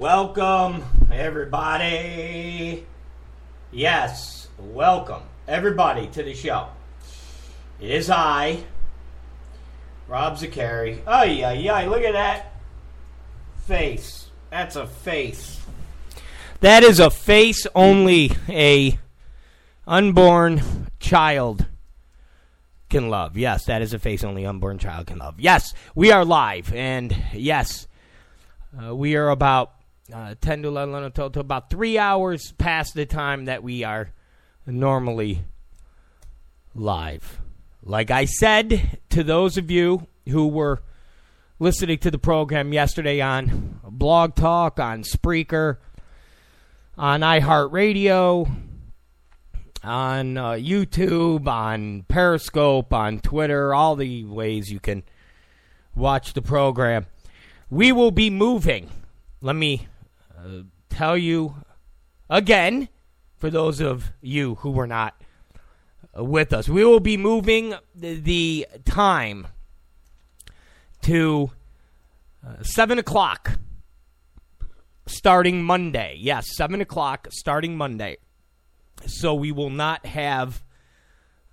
Welcome, everybody. Yes, welcome, everybody, to the show. It is I, Rob Zakari. Oh, yeah, yeah, look at that face. That's a face. That is a face only a unborn child can love. Yes, that is a face only unborn child can love. Yes, we are live, and yes, uh, we are about uh, 10 to 11 to, about three hours past the time that we are normally live. Like I said to those of you who were listening to the program yesterday on Blog Talk, on Spreaker, on iHeartRadio, on uh, YouTube, on Periscope, on Twitter, all the ways you can watch the program. We will be moving. Let me uh, tell you again, for those of you who were not uh, with us, we will be moving the, time to uh, 7 o'clock starting Monday. Yes, 7 o'clock starting Monday. So we will not have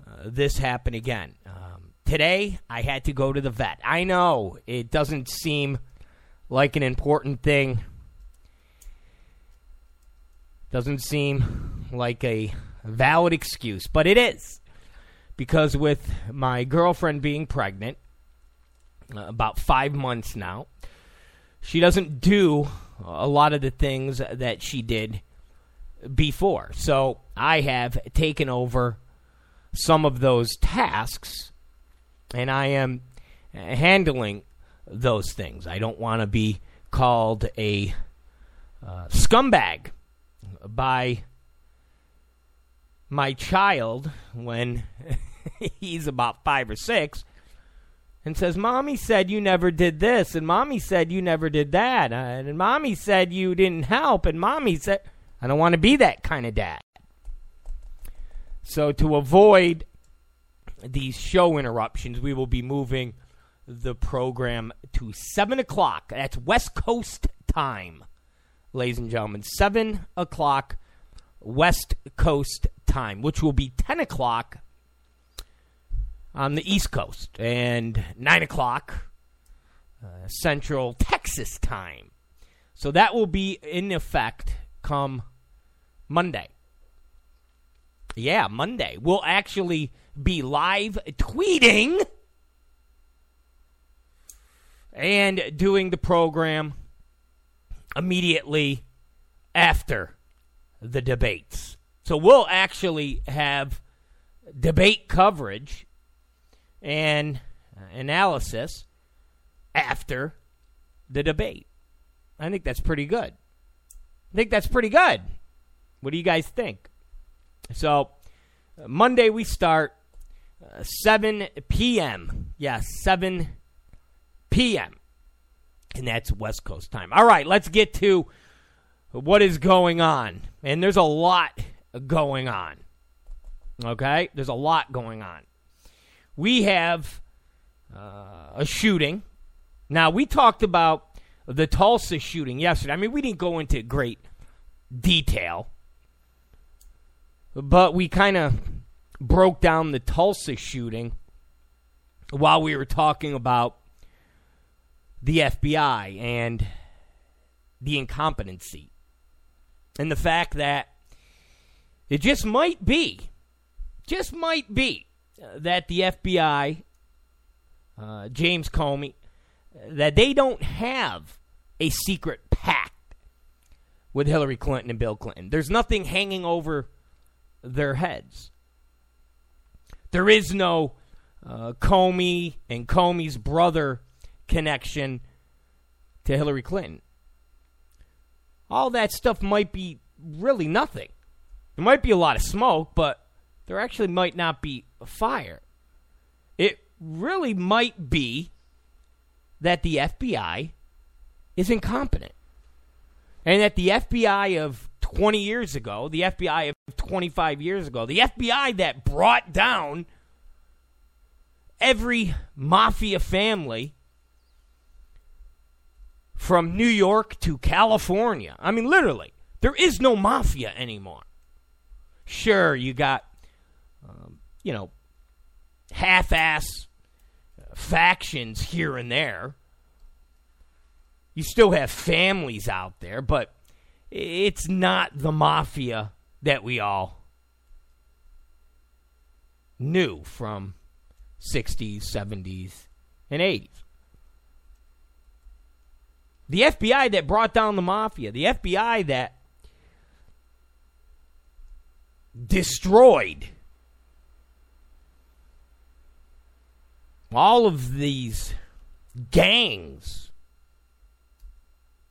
uh, this happen again. Um, today, I had to go to the vet. I know it doesn't seem like an important thing. Doesn't seem like a valid excuse, but it is. Because with my girlfriend being pregnant, uh, about five months now, she doesn't do a lot of the things that she did before. So I have taken over some of those tasks and I am handling those things. I don't want to be called a uh, scumbag by my child when he's about five or six and says, Mommy said you never did this, and Mommy said you never did that, and Mommy said you didn't help, and Mommy said. I don't want to be that kind of dad. So, to avoid these show interruptions, we will be moving the program to 7 o'clock. That's West Coast time, ladies and gentlemen. 7 o'clock West Coast time, which will be 10 o'clock on the East Coast and 9 o'clock uh, Central Texas time. So that will be in effect come Monday. Yeah, Monday. We'll actually be live tweeting and doing the program immediately after the debates. So we'll actually have debate coverage and analysis after the debate. I think that's pretty good. I think that's pretty good. What do you guys think? So, Monday we start uh, 7 p.m. Yes, 7 p.m. And that's West Coast time. All right, let's get to what is going on. And there's a lot going on. Okay? There's a lot going on. We have uh, a shooting. Now, we talked about the Tulsa shooting yesterday. I mean, we didn't go into great detail, but we kind of broke down the Tulsa shooting while we were talking about the FBI and the incompetency and the fact that it just might be, just might be, that the FBI, uh, James Comey, that they don't have a secret pact with Hillary Clinton and Bill Clinton. There's nothing hanging over their heads. There is no uh, Comey and Comey's brother connection to Hillary Clinton. All that stuff might be really nothing. There might be a lot of smoke, but there actually might not be a fire. It really might be that the FBI is incompetent. And that the FBI of 20 years ago, the FBI of 25 years ago, the FBI that brought down every mafia family from New York to California. I mean, literally, there is no mafia anymore. Sure, you got, um, you know, half ass factions here and there. You still have families out there, but it's not the mafia that we all knew from 60s, 70s, and 80s. The FBI that brought down the mafia, the FBI that destroyed all of these gangs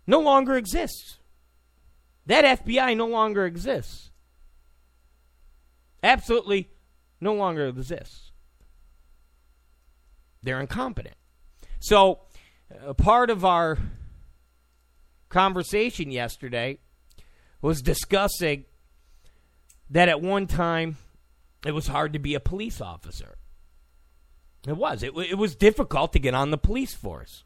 no longer exists. That FBI no longer exists. Absolutely no longer exists. They're incompetent. So, a part of our conversation yesterday was discussing that at one time it was hard to be a police officer. It was. It, it was difficult to get on the police force.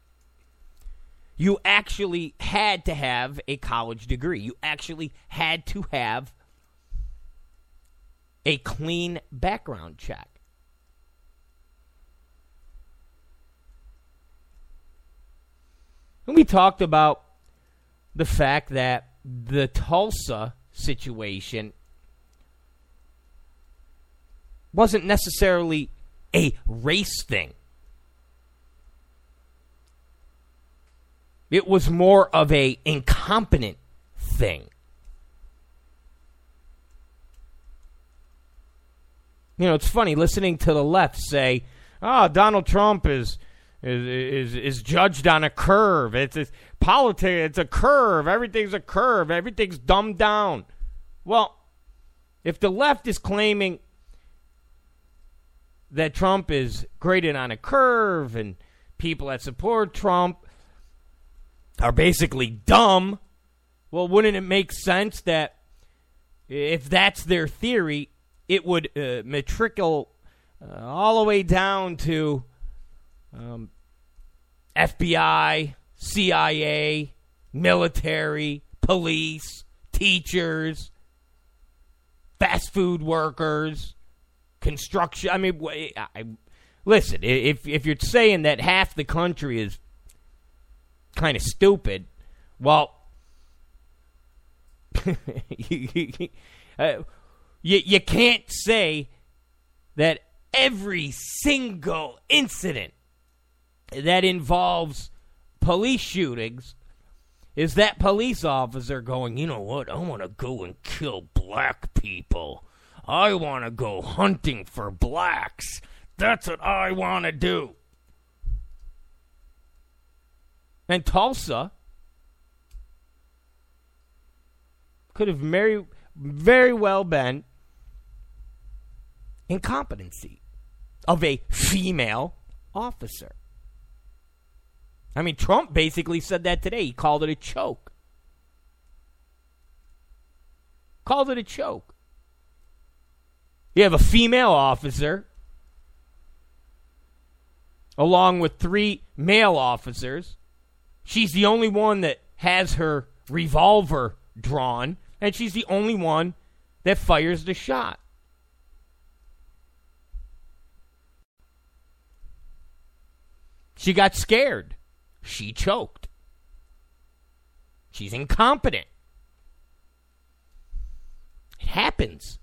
You actually had to have a college degree. You actually had to have a clean background check. And we talked about the fact that the Tulsa situation wasn't necessarily a race thing. It was more of a incompetent thing. You know, it's funny listening to the left say, "Oh, Donald Trump is is is, is judged on a curve. It's, it's politics. It's a curve. Everything's a curve. Everything's dumbed down." Well, if the left is claiming that Trump is graded on a curve and people that support Trump are basically dumb, well, wouldn't it make sense that if that's their theory, it would uh, matricle uh, all the way down to um, FBI, CIA, military, police, teachers, fast food workers, construction. I mean, I, listen, if if you're saying that half the country is kind of stupid, well, you, uh, you, you can't say that every single incident that involves police shootings is that police officer going, you know what, I want to go and kill black people. I want to go hunting for blacks. That's what I want to do. And Tulsa could have very, very well been incompetency of a female officer. I mean, Trump basically said that today. He called it a choke. Called it a choke. You have a female officer along with three male officers. She's the only one that has her revolver drawn, and she's the only one that fires the shot. She got scared. She choked. She's incompetent. It happens.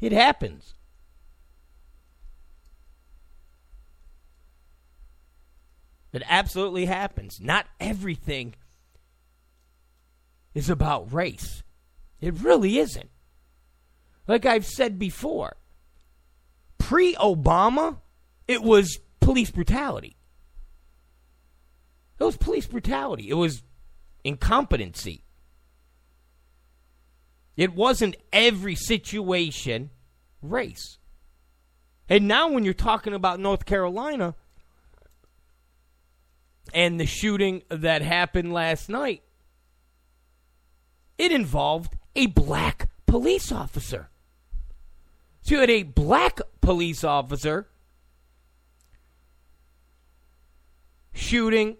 It happens. It absolutely happens. Not everything is about race. It really isn't. Like I've said before, pre Obama, it was police brutality. It was police brutality. It was incompetency. It wasn't every situation race. And now, when you're talking about North Carolina and the shooting that happened last night, it involved a black police officer. So you had a black police officer shooting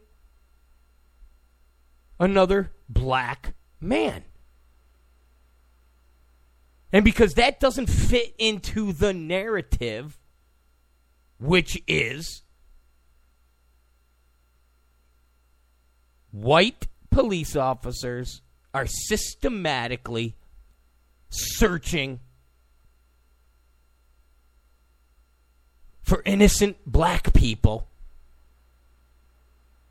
another black man. And because that doesn't fit into the narrative, which is white police officers are systematically searching for innocent black people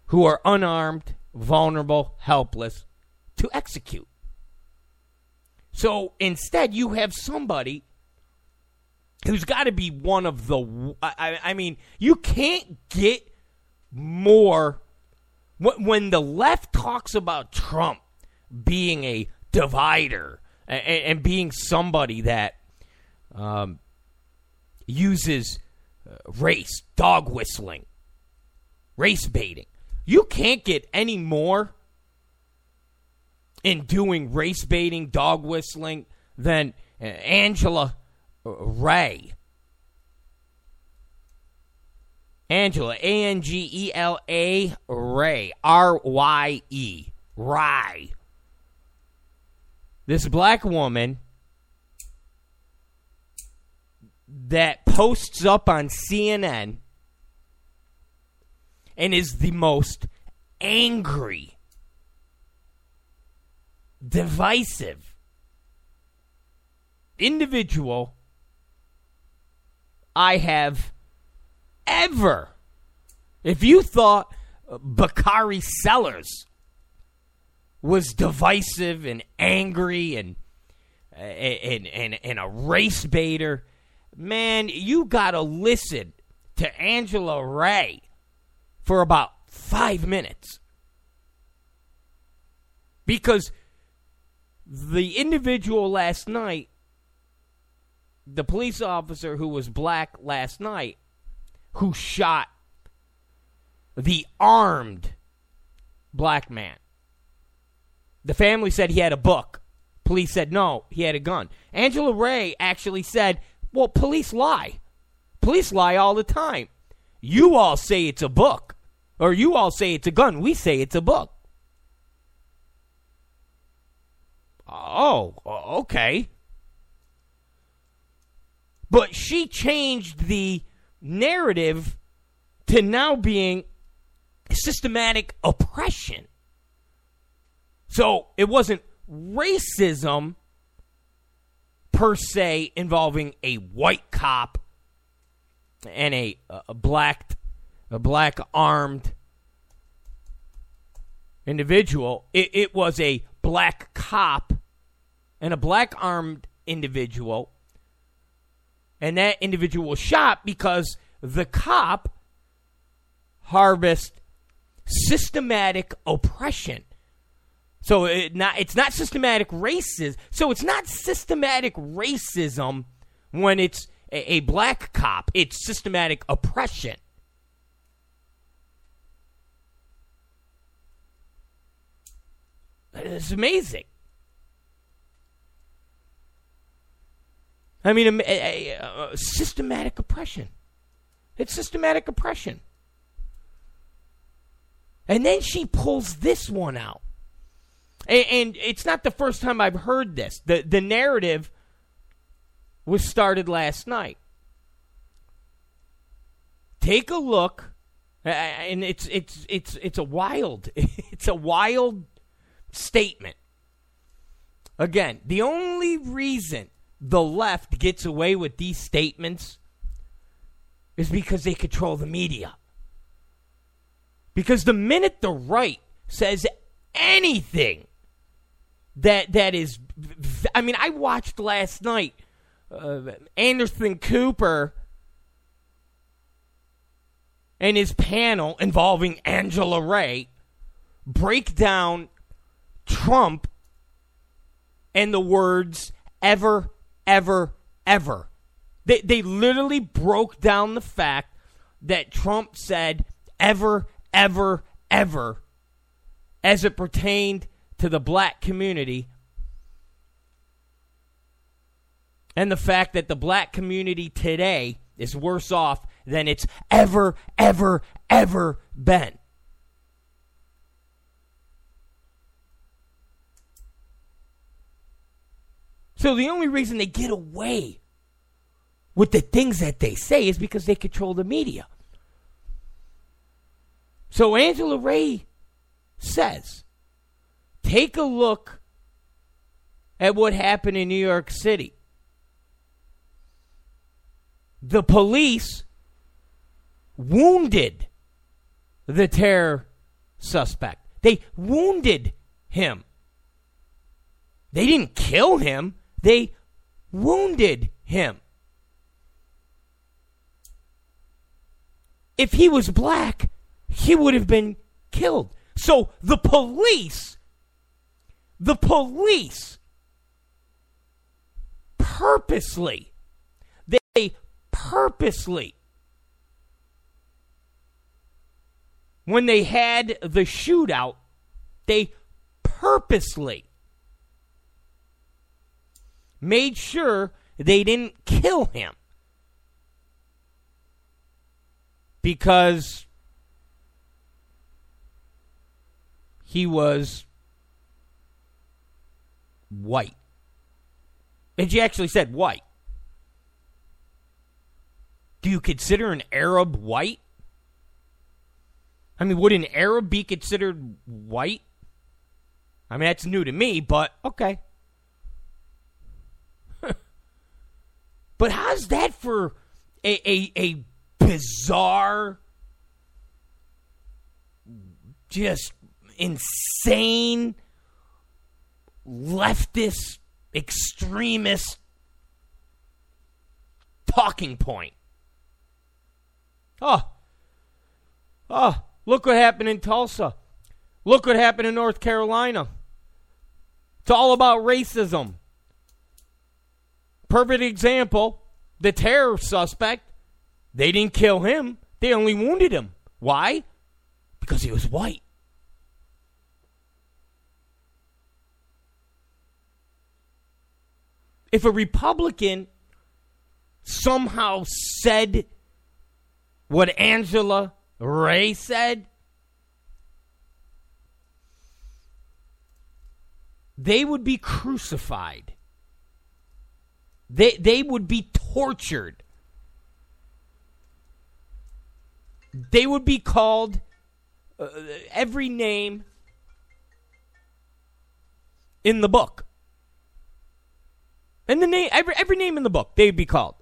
who are unarmed, vulnerable, helpless to execute. So instead, you have somebody who's got to be one of the. I, I, mean, you can't get more. When the left talks about Trump being a divider and, and being somebody that um, uses uh, race, dog whistling, race baiting, you can't get any more in doing race baiting, dog whistling than Angela Ray. Angela, A N G E L A, Ray, R Y E, Rye. This black woman that posts up on CNN and is the most angry, divisive individual I have ever. If you thought Bakari Sellers was divisive and angry and and and, and a race baiter, man, you gotta listen to Angela Ray for about five minutes. Because the individual last night, the police officer who was black last night, who shot the armed black man. The family said he had a book. Police said no, he had a gun. Angela Ray actually said, well, police lie. Police lie all the time. You all say it's a book, or you all say it's a gun. We say it's a book. Oh, okay. But she changed the narrative to now being systematic oppression. So it wasn't racism per se involving a white cop and a, a black a black armed individual. It, it was a black cop and a black armed individual, and that individual was shot because the cop harvest systematic oppression. So it not it's not systematic racism. So it's not systematic racism when it's a, a black cop. It's systematic oppression. It's amazing. I mean, a, a, a systematic oppression. It's systematic oppression. And then she pulls this one out. And, and, it's not the first time I've heard this. The, the narrative was started last night. Take a look, and it's it's it's it's a wild it's a wild statement. Again, the only reason the left gets away with these statements is because they control the media. Because the minute the right says anything that that is I mean, I watched last night uh, Anderson Cooper and his panel involving Angela Ray break down Trump and the words ever, ever, ever. They, they literally broke down the fact that Trump said ever, ever, ever as it pertained to the black community and the fact that the black community today is worse off than it's ever, ever, ever been. So the only reason they get away with the things that they say is because they control the media. So Angela Ray says, take a look at what happened in New York City. The police wounded the terror suspect. They wounded him. They didn't kill him, they wounded him. If he was black, he would have been killed. So the police, the police purposely, they purposely, when they had the shootout, they purposely made sure they didn't kill him. Because he was white. And she actually said white. Do you consider an Arab white? I mean, would an Arab be considered white? I mean, that's new to me, but okay. But how's that for a, a, a bizarre, just insane leftist extremist talking point. Oh, oh, look what happened in Tulsa. Look what happened in North Carolina. It's all about racism. Perfect example the terror suspect, they didn't kill him, they only wounded him. Why? Because he was white. if a Republican somehow said what Angela Ray said, they would be crucified. They, they would be tortured. They would be called uh, every name in the book. And the name every every name in the book they'd be called.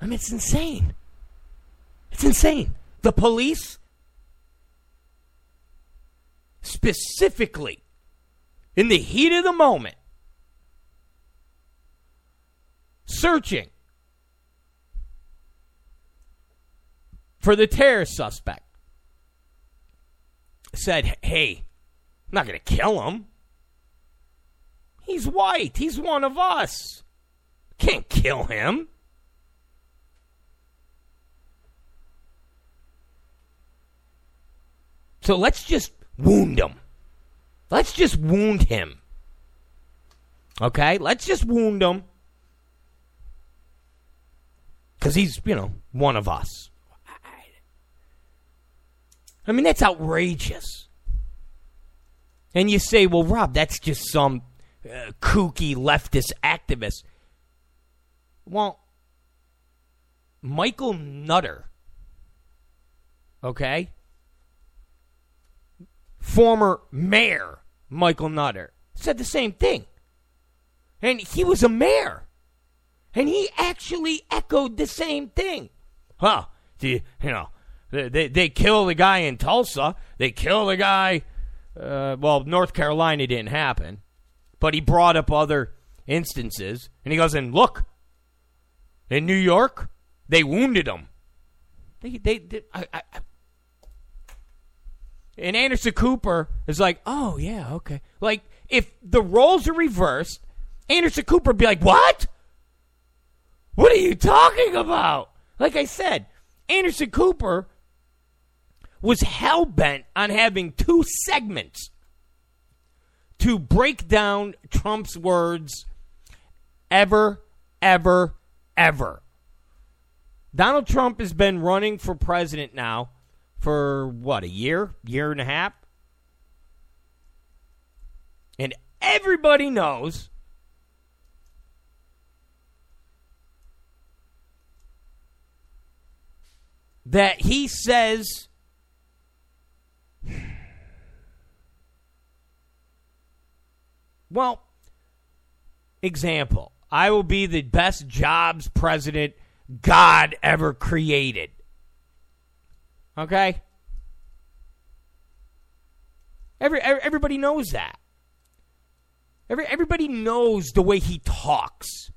I mean, it's insane. It's insane. The police, specifically, in the heat of the moment, searching for the terror suspect said, hey, I'm not going to kill him. He's white. He's one of us. Can't kill him. So let's just wound him. Let's just wound him. Okay? Let's just wound him. Because he's, you know, one of us. I mean, that's outrageous. And you say, well, Rob, that's just some uh, kooky leftist activist. Well, Michael Nutter, okay? Former mayor Michael Nutter said the same thing. And he was a mayor. And he actually echoed the same thing. Huh? Do you, know, they, they, they kill the guy in Tulsa. They kill the guy. Uh, well, North Carolina didn't happen, but he brought up other instances, and he goes, "And look, in New York, they wounded him. They, they, they I, I, and Anderson Cooper is like, "Oh yeah, okay." Like if the roles are reversed, Anderson Cooper would be like, "What? What are you talking about?" Like I said, Anderson Cooper was hell bent on having two segments to break down Trump's words ever, ever, ever. Donald Trump has been running for president now for what, a year, year and a half? And everybody knows that he says well example i will be the best jobs president god ever created okay? Every, everybody knows that. Every, everybody knows the way he talks.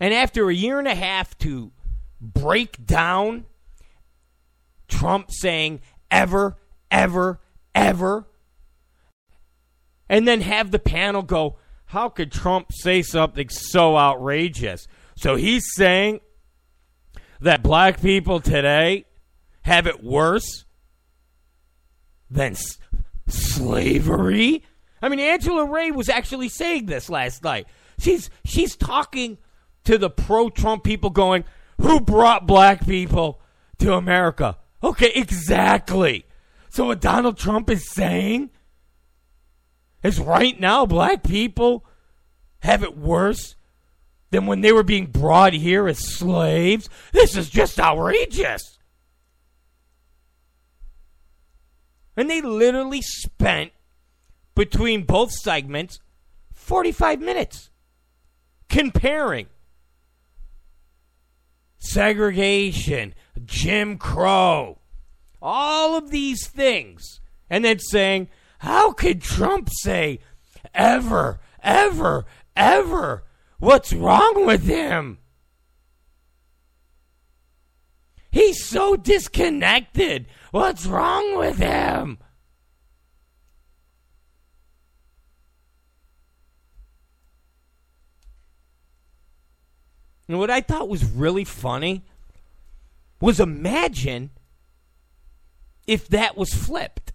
And after a year and a half to break down Trump saying ever, ever, ever, and then have the panel go, How could Trump say something so outrageous? So he's saying that black people today have it worse than s- slavery? I mean, Angela Ray was actually saying this last night. She's she's talking to the pro-Trump people, going, who brought black people to America? Okay, exactly. So what Donald Trump is saying is right now black people have it worse than when they were being brought here as slaves. This is just outrageous. And they literally spent between both segments 45 minutes comparing segregation, Jim Crow, all of these things, and then saying, How could Trump say ever, ever, ever? What's wrong with him? He's so disconnected. What's wrong with him? And what I thought was really funny was imagine if that was flipped.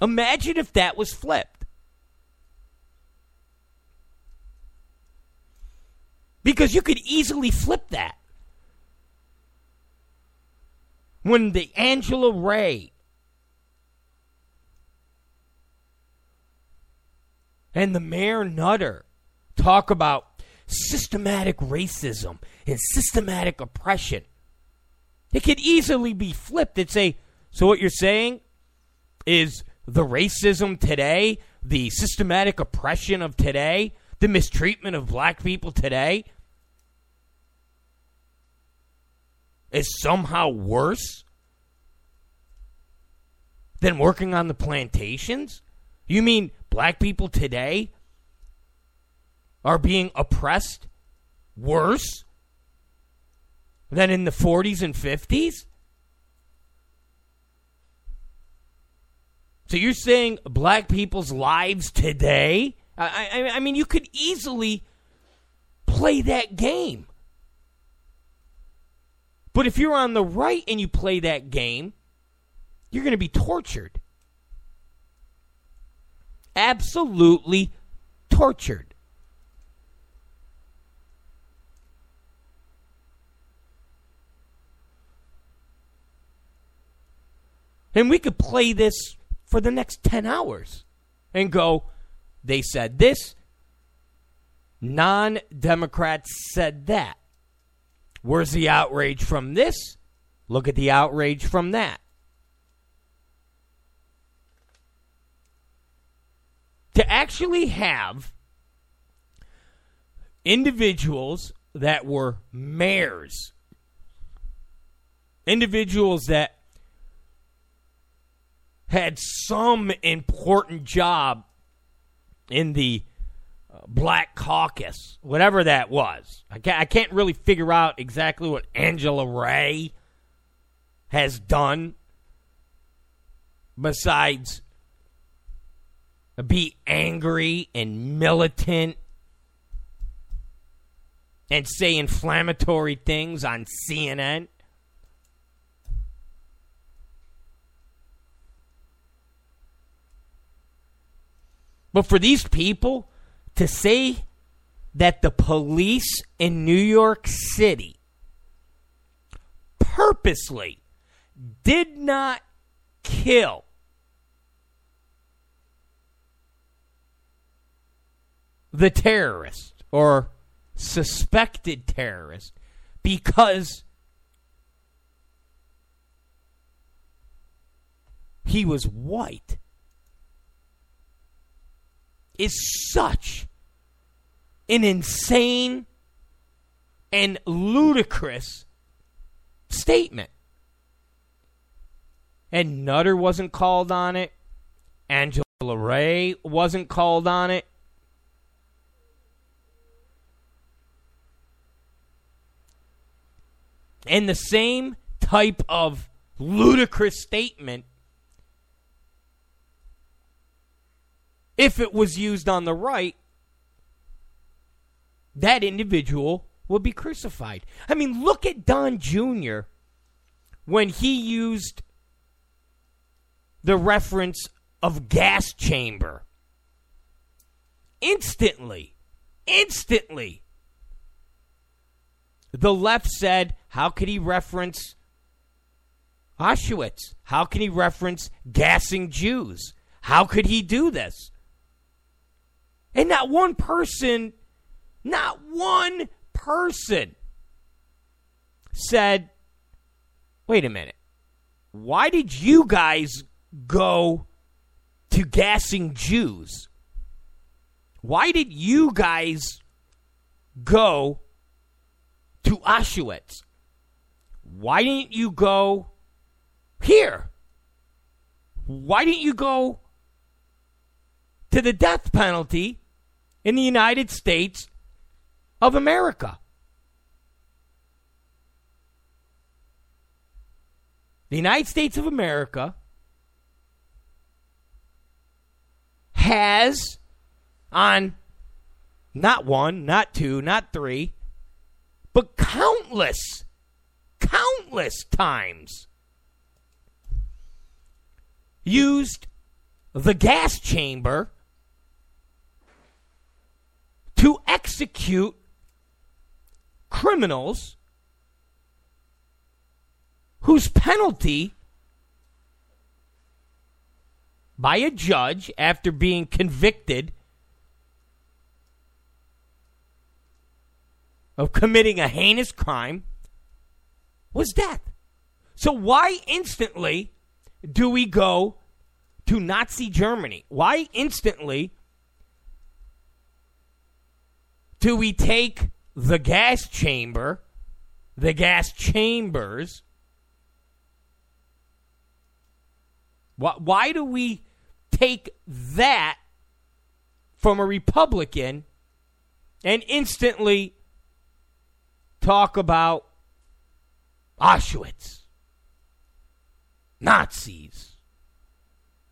Imagine if that was flipped. Because you could easily flip that. When the Angela Ray and the Mayor Nutter talk about systematic racism and systematic oppression. It could easily be flipped and say, so what you're saying is the racism today, the systematic oppression of today, the mistreatment of black people today is somehow worse than working on the plantations? You mean black people today are being oppressed worse than in the 40s and 50s? So you're saying black people's lives today? I, I, mean, you could easily play that game. But if you're on the right and you play that game, you're going to be tortured. Absolutely tortured. And we could play this for the next 10 hours and go, they said this, non Democrats said that. Where's the outrage from this? Look at the outrage from that. To actually have individuals that were mayors, individuals that had some important job in the uh, Black Caucus, whatever that was. I can't, I can't really figure out exactly what Angela Ray has done besides be angry and militant and say inflammatory things on CNN. But for these people to say that the police in New York City purposely did not kill the terrorist or suspected terrorist because he was white is such an insane and ludicrous statement. And Nutter wasn't called on it. Angela Ray wasn't called on it. And the same type of ludicrous statement, if it was used on the right, that individual would be crucified. I mean, look at Don Jr. when he used the reference of gas chamber. Instantly, instantly, the left said, How could he reference Auschwitz? How can he reference gassing Jews? How could he do this? And not one person not one person said, wait a minute, why did you guys go to gassing Jews? Why did you guys go to Auschwitz? Why didn't you go here? Why didn't you go to the death penalty in the United States of America. The United States of America has on not one, not two, not three, but countless, countless times used the gas chamber to execute criminals whose penalty by a judge after being convicted of committing a heinous crime was death. So, why instantly do we go to Nazi Germany? Why instantly do we take the gas chamber, the gas chambers. Why, why do we take that from a Republican and instantly talk about Auschwitz, Nazis,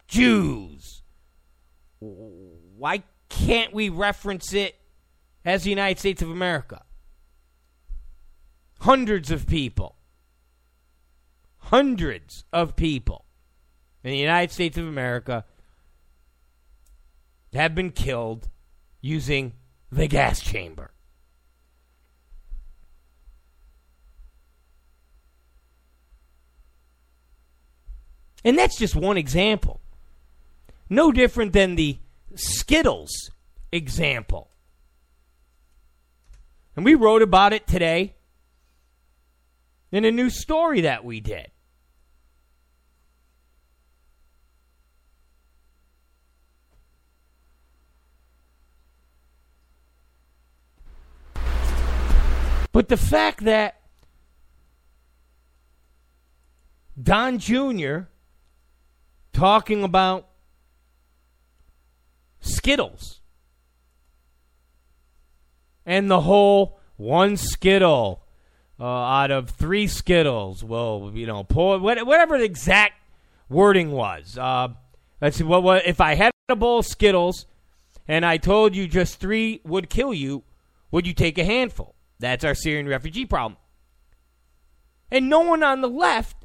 Jews? Why can't we reference it as the United States of America. Hundreds of people, hundreds of people in the United States of America have been killed using the gas chamber. And that's just one example. No different than the Skittles example. And we wrote about it today in a new story that we did. But the fact that Don Jr. talking about Skittles and the whole one Skittle uh, out of three Skittles will, you know, pull whatever the exact wording was. Uh, let's see, what, what if I had a bowl of Skittles and I told you just three would kill you, would you take a handful? That's our Syrian refugee problem. And no one on the left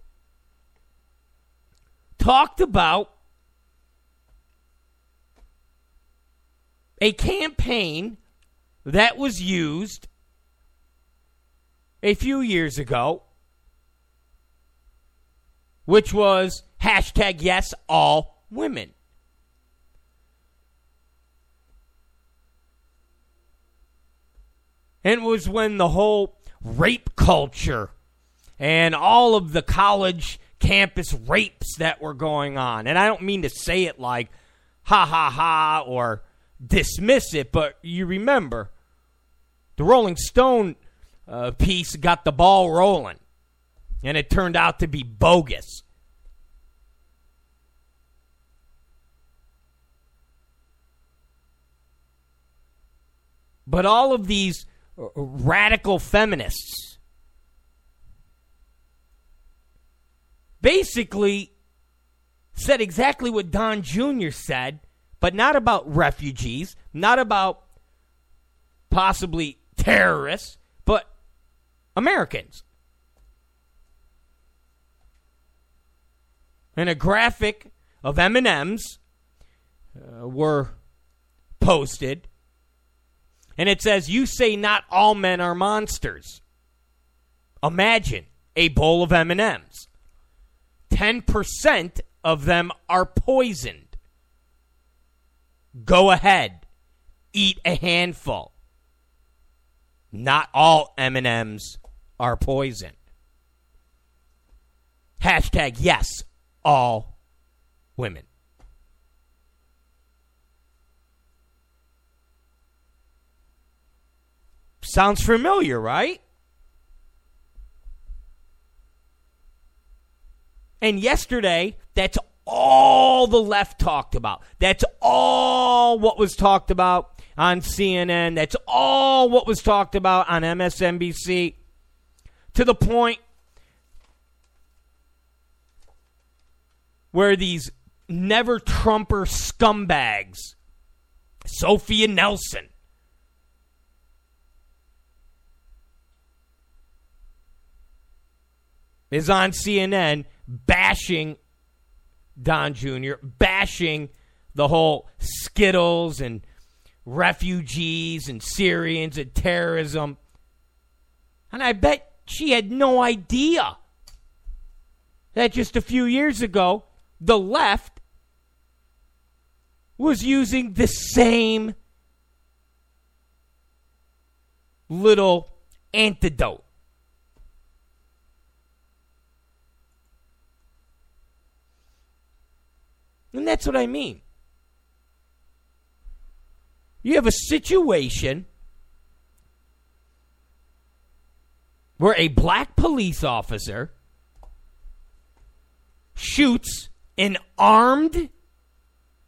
talked about a campaign that was used a few years ago which was hashtag yes, all women. And it was when the whole rape culture and all of the college campus rapes that were going on. And I don't mean to say it like ha ha ha or dismiss it, but you remember the Rolling Stone uh, piece got the ball rolling, and it turned out to be bogus. But all of these uh, radical feminists basically said exactly what Don Jr. said, but not about refugees, not about possibly terrorists, but Americans. And a graphic of M&Ms uh, were posted and it says you say not all men are monsters. Imagine a bowl of M&Ms. 10% of them are poisoned. Go ahead. Eat a handful. Not all M&Ms are poison. Hashtag yes, all women. Sounds familiar, right? And yesterday, that's all the left talked about. That's all what was talked about on CNN. That's all what was talked about on MSNBC. To the point where these never Trumper scumbags, Sophia Nelson, is on CNN bashing Don Jr., bashing the whole Skittles and refugees and Syrians and terrorism. And I bet she had no idea that just a few years ago, the left was using the same little antidote And that's what I mean. You have a situation where a black police officer shoots an armed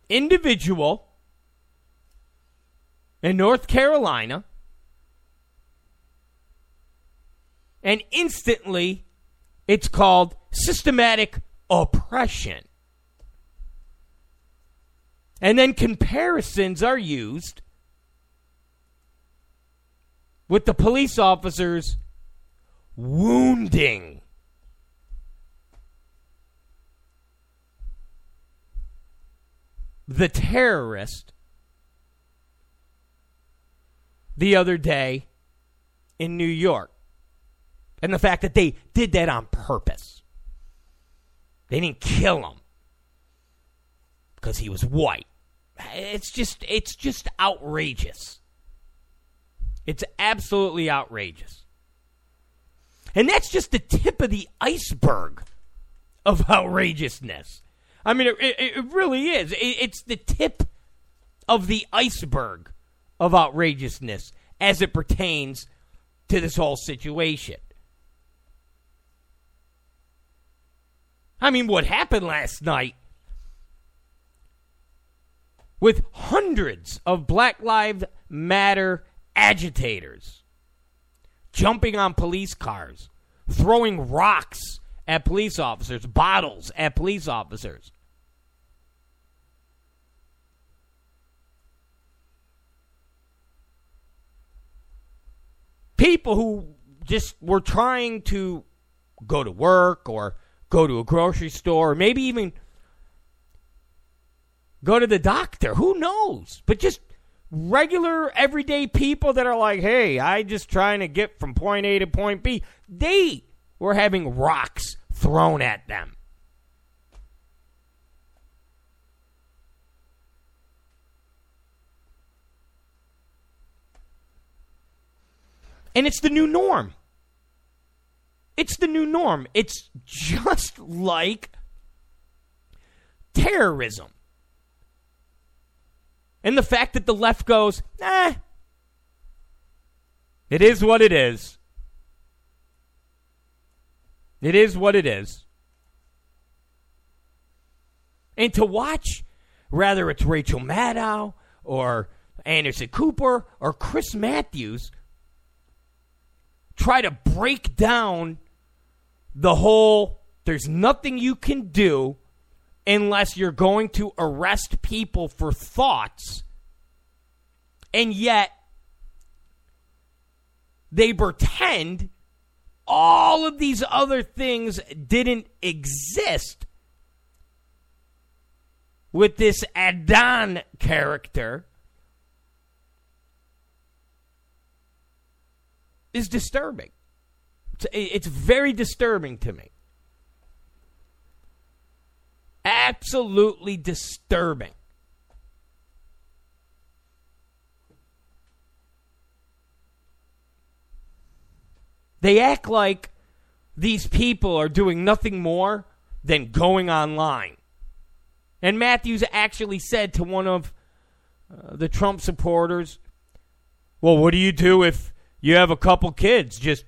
individual in North Carolina and instantly it's called systematic oppression. And then comparisons are used with the police officers wounding the terrorist the other day in New York. And the fact that they did that on purpose. They didn't kill him because he was white. It's just it's just outrageous. It's absolutely outrageous. And that's just the tip of the iceberg of outrageousness. I mean, it, it, it really is. It, it's the tip of the iceberg of outrageousness as it pertains to this whole situation. I mean, what happened last night with hundreds of Black Lives Matter agitators jumping on police cars, throwing rocks at police officers, bottles at police officers. People who just were trying to go to work or go to a grocery store, or maybe even go to the doctor. Who knows? But just regular everyday people that are like, hey, I just trying to get from point A to point B, they were having rocks thrown at them. And it's the new norm. It's the new norm. It's just like terrorism. And the fact that the left goes, eh, it is what it is. It is what it is. And to watch, whether it's Rachel Maddow or Anderson Cooper or Chris Matthews, try to break down the whole there's nothing you can do unless you're going to arrest people for thoughts. And yet, they pretend all of these other things didn't exist with this Adnan character is disturbing. It's very disturbing to me. Absolutely disturbing. They act like these people are doing nothing more than going online. And Matthews actually said to one of uh, the Trump supporters, Well, what do you do if you have a couple kids just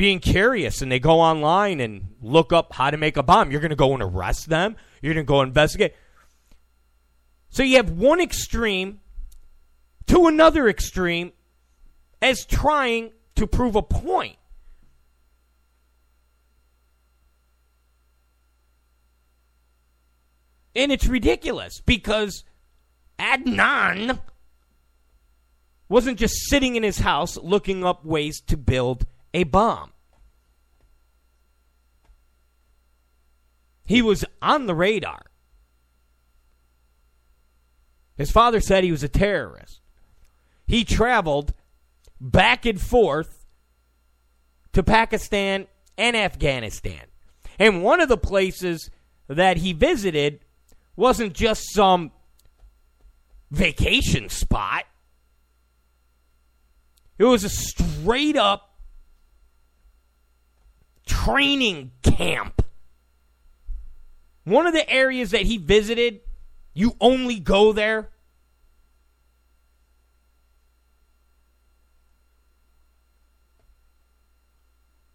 being curious and they go online and look up how to make a bomb? You're going to go and arrest them? You're going to go investigate? So you have one extreme to another extreme as trying to prove a point. And it's ridiculous because Adnan wasn't just sitting in his house looking up ways to build a bomb. He was on the radar. His father said he was a terrorist. He traveled back and forth to Pakistan and Afghanistan. And one of the places that he visited wasn't just some vacation spot, it was a straight up training camp. One of the areas that he visited, you only go there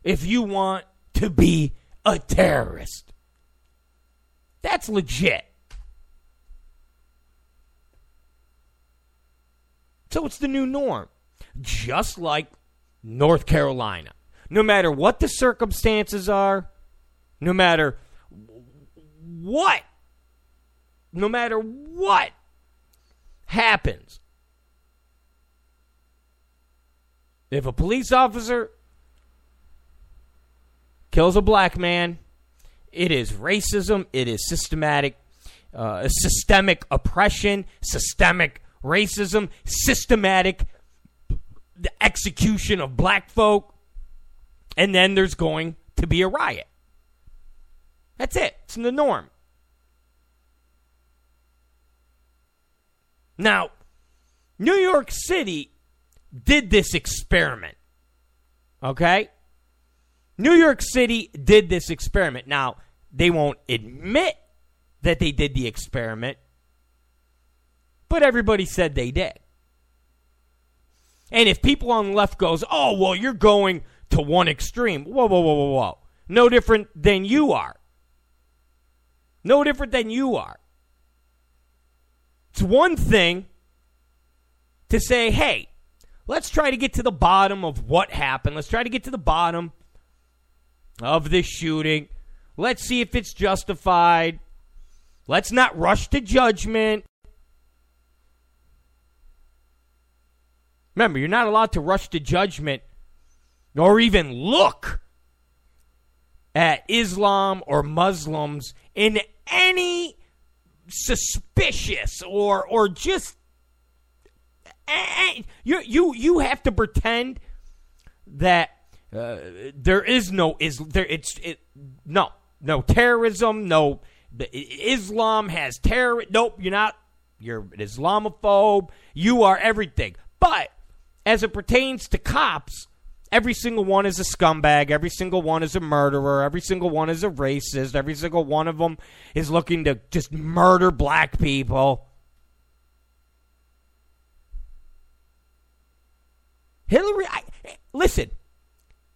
if you want to be a terrorist. That's legit. So it's the new norm. Just like North Carolina. No matter what the circumstances are, no matter what, no matter what happens, if a police officer kills a black man. It is racism. It is systematic, uh, systemic oppression, systemic racism, systematic the execution of black folk, and then there's going to be a riot. That's it. It's the norm. Now, New York City did this experiment. Okay? New York City did this experiment. Now, they won't admit that they did the experiment, but everybody said they did. And if people on the left goes, "Oh, well, you're going to one extreme." Whoa, whoa, whoa, whoa, whoa. No different than you are. No different than you are. It's one thing to say, "Hey, let's try to get to the bottom of what happened. Let's try to get to the bottom of this shooting. Let's see if it's justified. Let's not rush to judgment. Remember, you're not allowed to rush to judgment nor even look at Islam or Muslims in any suspicious or or just you you you have to pretend that uh, there is no is there it's it no no terrorism no Islam has terror nope you're not you're an Islamophobe you are everything. But as it pertains to cops, every single one is a scumbag. Every single one is a murderer. Every single one is a racist. Every single one of them is looking to just murder black people. Hillary, I, listen,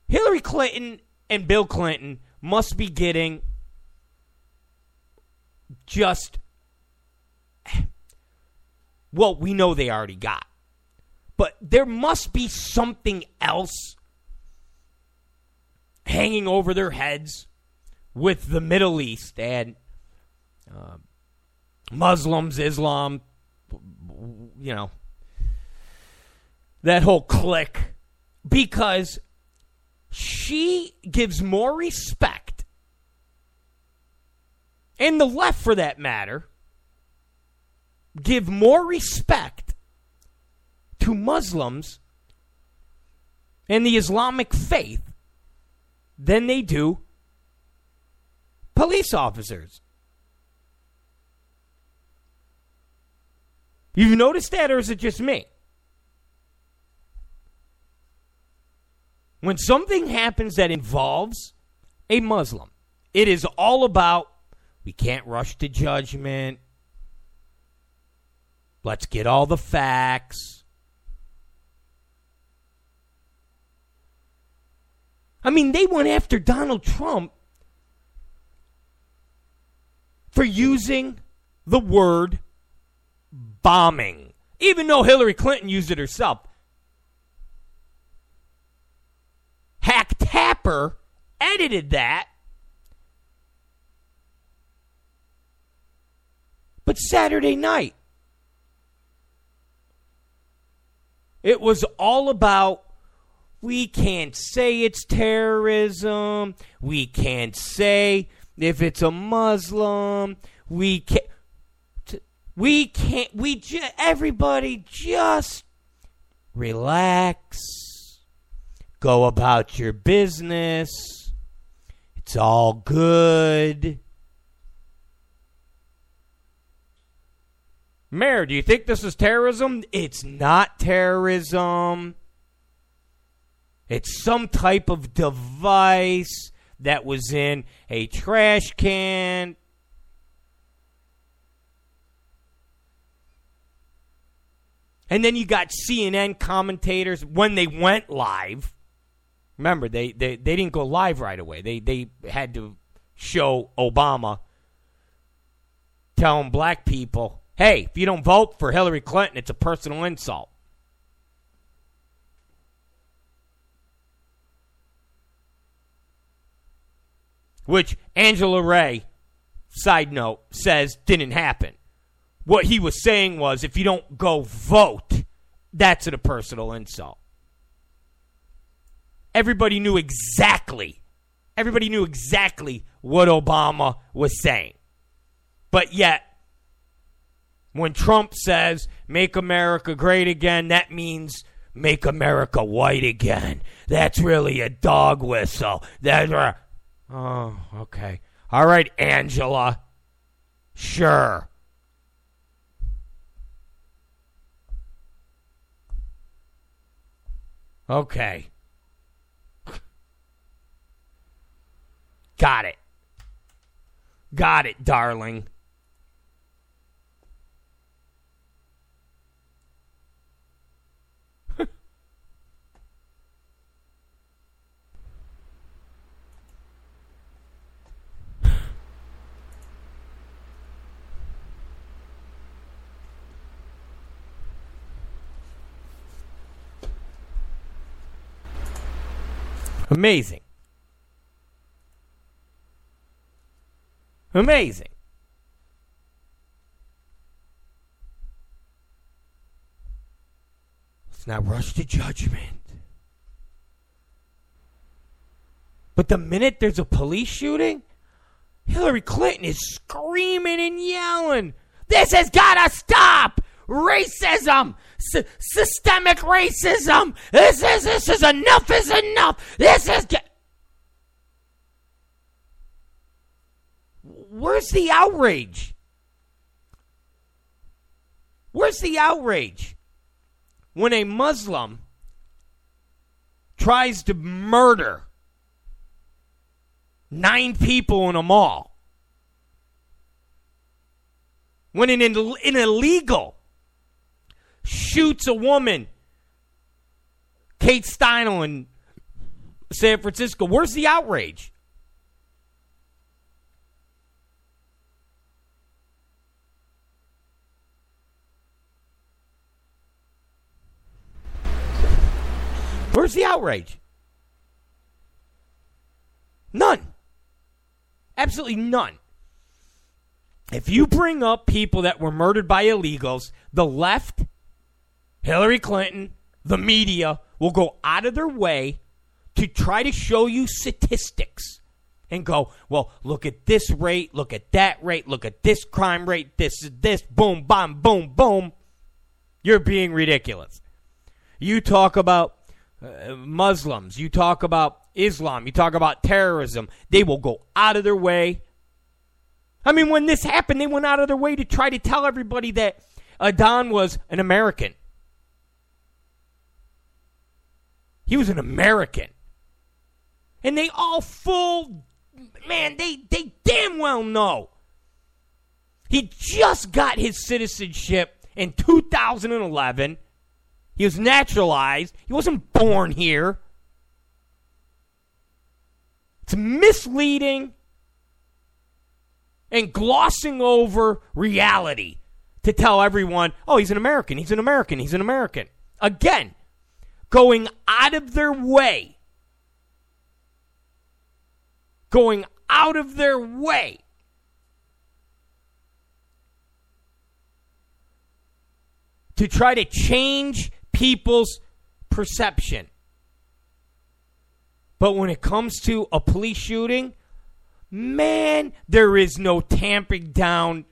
Hillary Clinton and Bill Clinton must be getting just well, we know they already got. But there must be something else hanging over their heads with the Middle East and uh, Muslims, Islam, you know, that whole clique, because she gives more respect, and the left for that matter, give more respect to Muslims and the Islamic faith than they do police officers. You've noticed that, or is it just me? When something happens that involves a Muslim, it is all about we can't rush to judgment. Let's get all the facts. I mean, they went after Donald Trump for using the word bombing, even though Hillary Clinton used it herself. Hack Tapper edited that. But Saturday night, it was all about we can't say it's terrorism. We can't say if it's a Muslim. We can't. We can't. We just. Everybody just relax. Go about your business. It's all good. Mayor, do you think this is terrorism? It's not terrorism. It's some type of device that was in a trash can. And then you got CNN commentators when they went live. Remember, they, they, they didn't go live right away. They, they had to show Obama telling black people, hey, if you don't vote for Hillary Clinton, it's a personal insult. Which Angela Rye, side note, says didn't happen. What he was saying was if you don't go vote, that's a personal insult. Everybody knew exactly, everybody knew exactly what Obama was saying. But yet, when Trump says, make America great again, that means make America white again. That's really a dog whistle. That's uh, Oh, okay. All right, Angela. Sure. Okay. Got it. Got it, darling. Amazing. Amazing. Let's not rush to judgment. But the minute there's a police shooting, Hillary Clinton is screaming and yelling, This has got to stop! Racism, S- systemic racism. This is this is enough is enough. This is. Where's the outrage? Where's the outrage when a Muslim tries to murder nine people in a mall. When an, an illegal shoots a woman, Kate Steinle in San Francisco, where's the outrage? Where's the outrage? None. Absolutely none. If you bring up people that were murdered by illegals, the left, Hillary Clinton, the media will go out of their way to try to show you statistics and go, well, look at this rate, look at that rate, look at this crime rate, this is this, boom, bam, boom, boom. You're being ridiculous. You talk about uh, Muslims, you talk about Islam, you talk about terrorism, they will go out of their way. I mean, when this happened, they went out of their way to try to tell everybody that Adnan was an American. He was an American. And they all full man, they they damn well know. He just got his citizenship in 2011. He was naturalized. He wasn't born here. It's misleading and glossing over reality to tell everyone, oh, he's an American, he's an American, he's an American. Again, going out of their way, going out of their way to try to change people's perception. But when it comes to a police shooting, man, there is no tamping down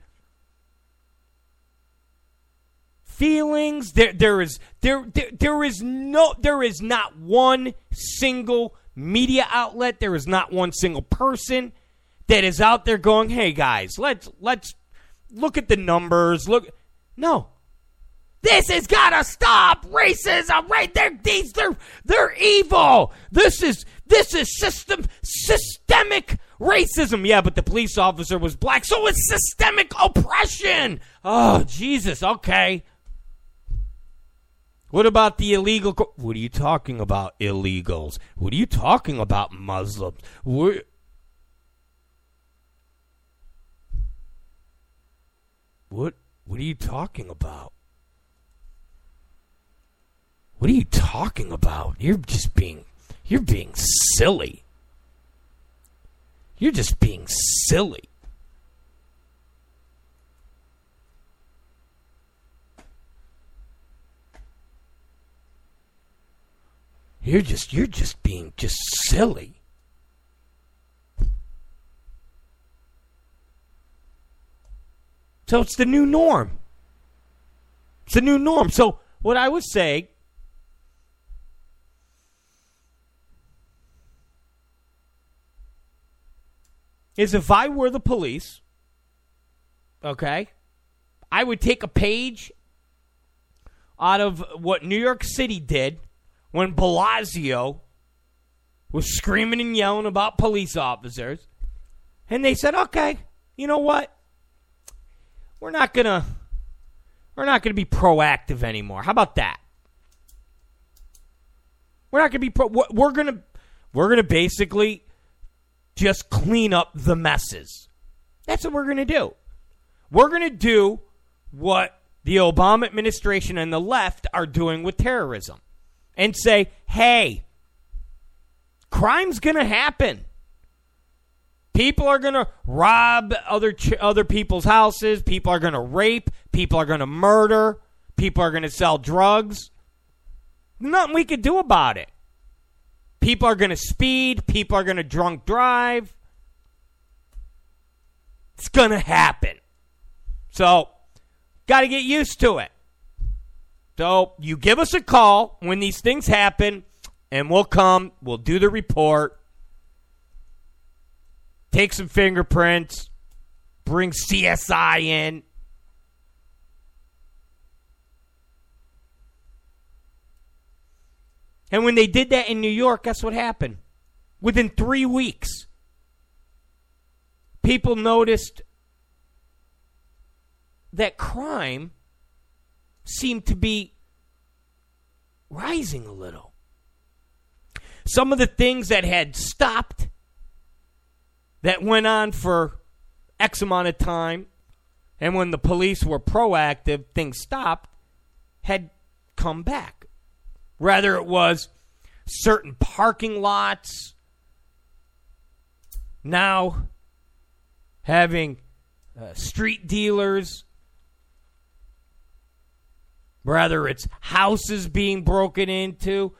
feelings. There, there is there, there there is no there is not one single media outlet. There is not one single person that is out there going, "Hey guys, let's let's look at the numbers." Look, no, this has got to stop. Racism, right? They're these they're they're evil. This is this is system systemic racism. Yeah, but the police officer was black, so it's systemic oppression. Oh, Jesus. Okay. What about the illegal? Co- what are you talking about? Illegals? What are you talking about? Muslims? What? What? What are you talking about? What are you talking about? You're just being you're being silly. You're just being silly. You're just you're just being just silly. So it's the new norm. It's the new norm. So what I would say is if I were the police, okay, I would take a page out of what New York City did when Blasio was screaming and yelling about police officers. And they said, okay, you know what? We're not going to. We're not going to be proactive anymore. How about that? We're not going to be pro. We're going to we're going to basically just clean up the messes. That's what we're going to do. We're going to do what the Obama administration and the left are doing with terrorism and say, hey, crime's going to happen. People are going to rob other ch- other people's houses. People are going to rape. People are going to murder. People are going to sell drugs. Nothing we could do about it. People are going to speed. People are going to drunk drive. It's going to happen. So, got to get used to it. So, you give us a call when these things happen, and we'll come. We'll do the report, take some fingerprints, bring CSI in. And when they did that in New York, guess what happened? Within three weeks, people noticed that crime seemed to be rising a little. Some of the things that had stopped, that went on for X amount of time, and when the police were proactive, things stopped, had come back. Rather, it was certain parking lots now having uh, street dealers. Rather, it's houses being broken into.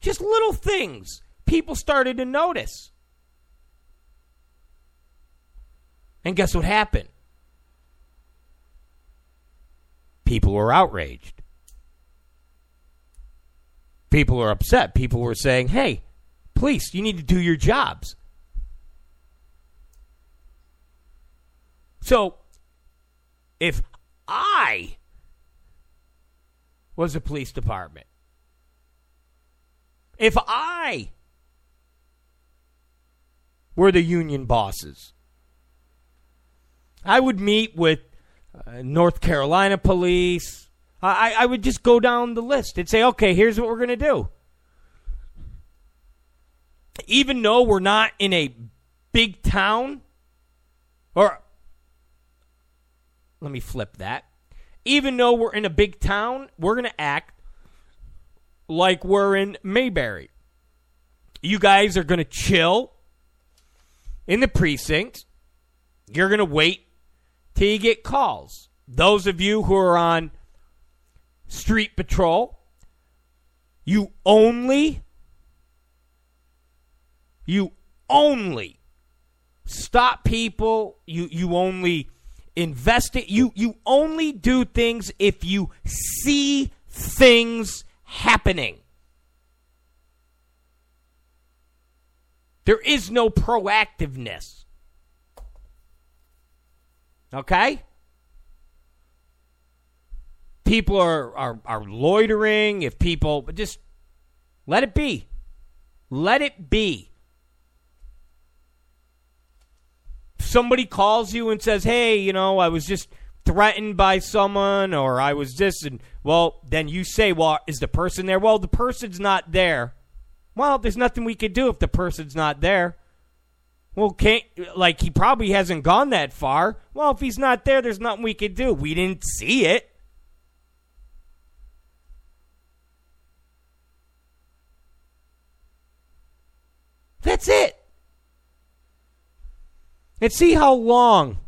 Just little things people started to notice. And guess what happened? People were outraged. People were upset. People were saying, hey, police, you need to do your jobs. So, if I was a police department, if I were the union bosses, I would meet with uh, North Carolina police. I, I would just go down the list and say, okay, here's what we're going to do. Even though we're not in a big town, or let me flip that. Even though we're in a big town, we're going to act like we're in Mayberry. You guys are going to chill in the precinct. You're going to wait till you get calls. Those of you who are on street patrol, you only you only stop people, you you only invest it, you you only do things if you see things happening. There is no proactiveness. Okay? People are, are, are loitering, if people just let it be. Let it be. If somebody calls you and says, hey, you know, I was just threatened by someone or I was this and well, then you say, well, is the person there? Well, the person's not there. Well, there's nothing we can do if the person's not there. Well, can't like he probably hasn't gone that far. Well, if he's not there, there's nothing we can do. We didn't see it. That's it. And see how long.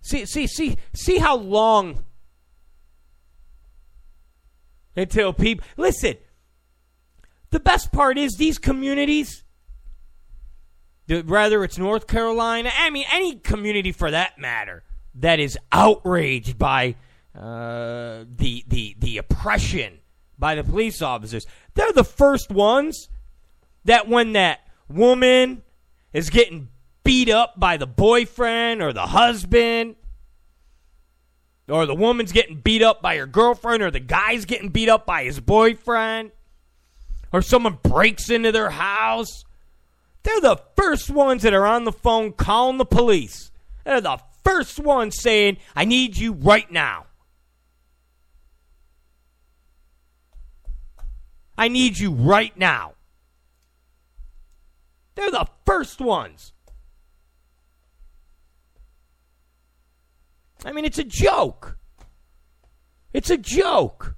See see see see how long until people listen. The best part is these communities whether it's North Carolina, I mean, any community for that matter, that is outraged by uh, the, the, the oppression by the police officers, they're the first ones that when that woman is getting beat up by the boyfriend or the husband, or the woman's getting beat up by her girlfriend, or the guy's getting beat up by his boyfriend, or someone breaks into their house they're the first ones that are on the phone calling the police. They're the first ones saying, I need you right now. I need you right now. They're the first ones. I mean, it's a joke. It's a joke.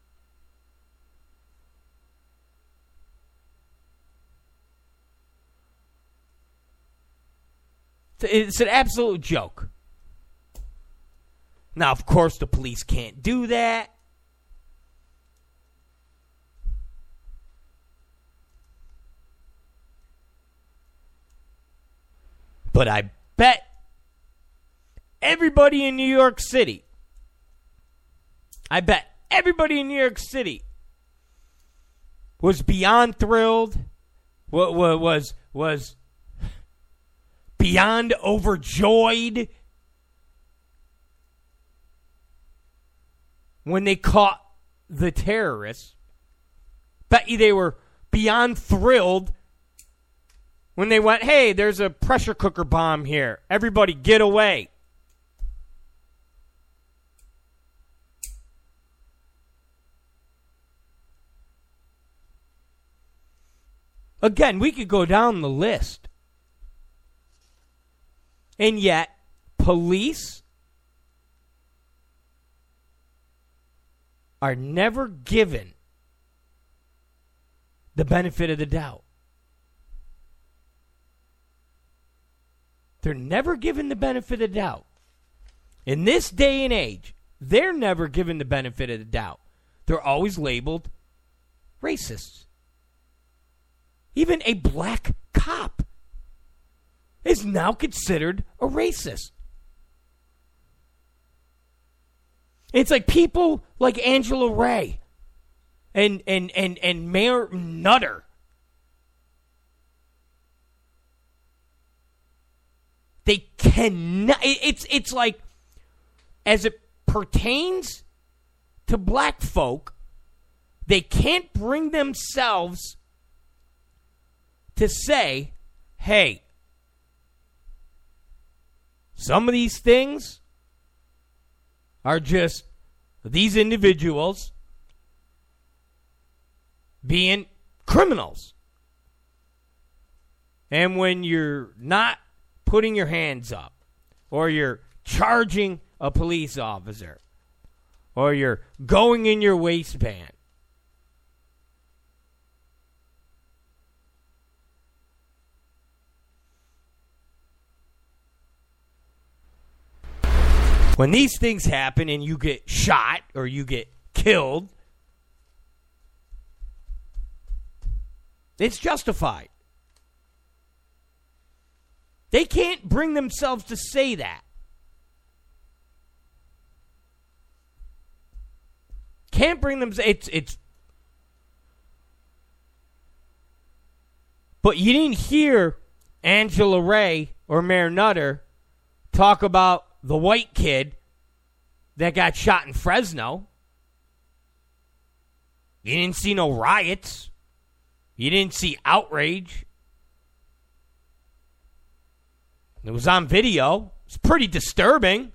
It's an absolute joke. Now, of course, the police can't do that. But I bet everybody in New York City, I bet everybody in New York City was beyond thrilled, was was was beyond overjoyed when they caught the terrorists Bet you they were beyond thrilled when they went, hey, there's a pressure cooker bomb here. Everybody get away. Again, we could go down the list. And yet, police are never given the benefit of the doubt. They're never given the benefit of the doubt. In this day and age, they're never given the benefit of the doubt. They're always labeled racists. Even a black cop is now considered a racist. It's like people like Angela Rye and and and and Mayor Nutter. They cannot. It's it's like as it pertains to black folk, they can't bring themselves to say, "Hey, some of these things are just these individuals being criminals. And when you're not putting your hands up, or you're charging a police officer, or you're going in your waistband, When these things happen and you get shot or you get killed, it's justified. They can't bring themselves to say that. Can't bring them. It's it's. But you didn't hear Angela Rye or Mayor Nutter talk about the white kid that got shot in Fresno. You didn't see no riots. You didn't see outrage. It was on video. It's pretty disturbing.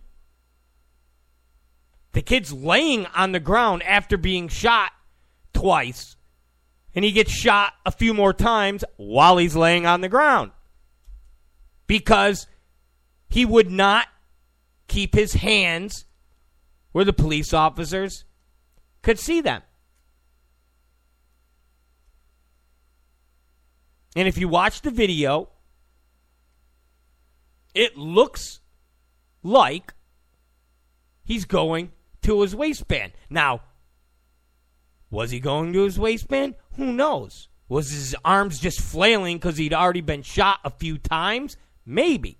The kid's laying on the ground after being shot twice, and he gets shot a few more times while he's laying on the ground because he would not keep his hands where the police officers could see them. And if you watch the video, it looks like he's going to his waistband. Now, was he going to his waistband? Who knows? Was his arms just flailing because he'd already been shot a few times? Maybe.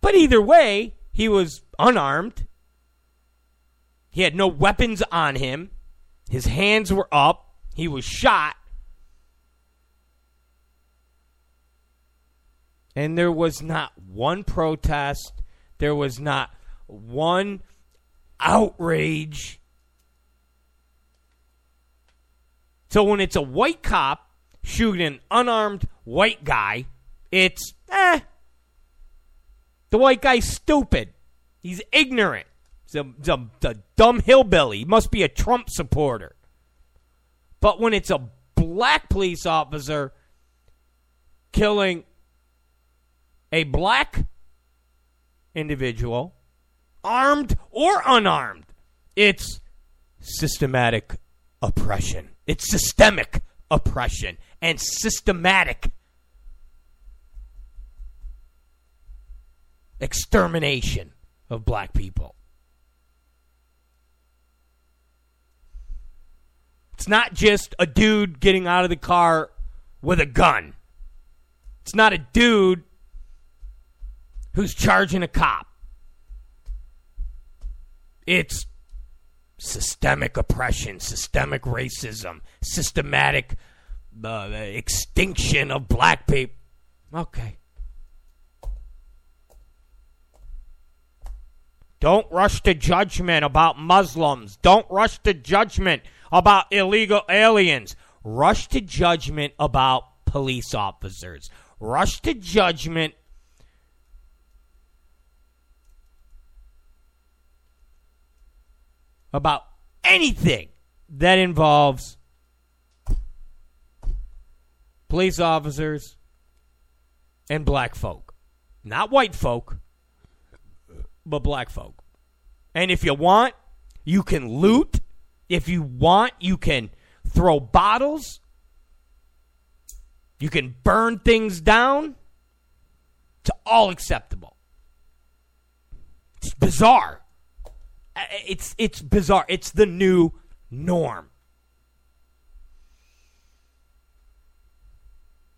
But either way, he was unarmed. He had no weapons on him. His hands were up. He was shot. And there was not one protest. There was not one outrage. So when it's a white cop shooting an unarmed white guy, it's eh, the white guy's stupid. He's ignorant. He's a, he's a, a dumb hillbilly. He must be a Trump supporter. But when it's a black police officer killing a black individual, armed or unarmed, it's systematic oppression. It's systemic oppression and systematic extermination of black people. It's not just a dude getting out of the car with a gun. It's not a dude who's charging a cop. It's systemic oppression, systemic racism, systematic uh, extinction of black people. Okay. Don't rush to judgment about Muslims. Don't rush to judgment about illegal aliens. Rush to judgment about police officers. Rush to judgment about anything that involves police officers and black folk. Not white folk, but black folk. And if you want, you can loot. If you want, you can throw bottles. You can burn things down. It's all acceptable. It's bizarre. Uh, it's it's bizarre. It's the new norm.